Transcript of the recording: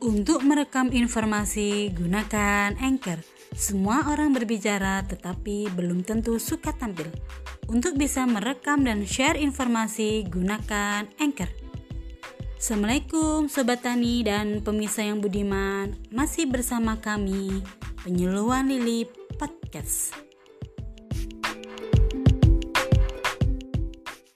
Untuk merekam informasi, gunakan Anchor. Semua orang berbicara, tetapi belum tentu suka tampil. Untuk bisa merekam dan share informasi, gunakan Anchor. Assalamualaikum Sobat Tani dan pemirsa yang budiman Masih bersama kami Penyuluhan Lili Podcast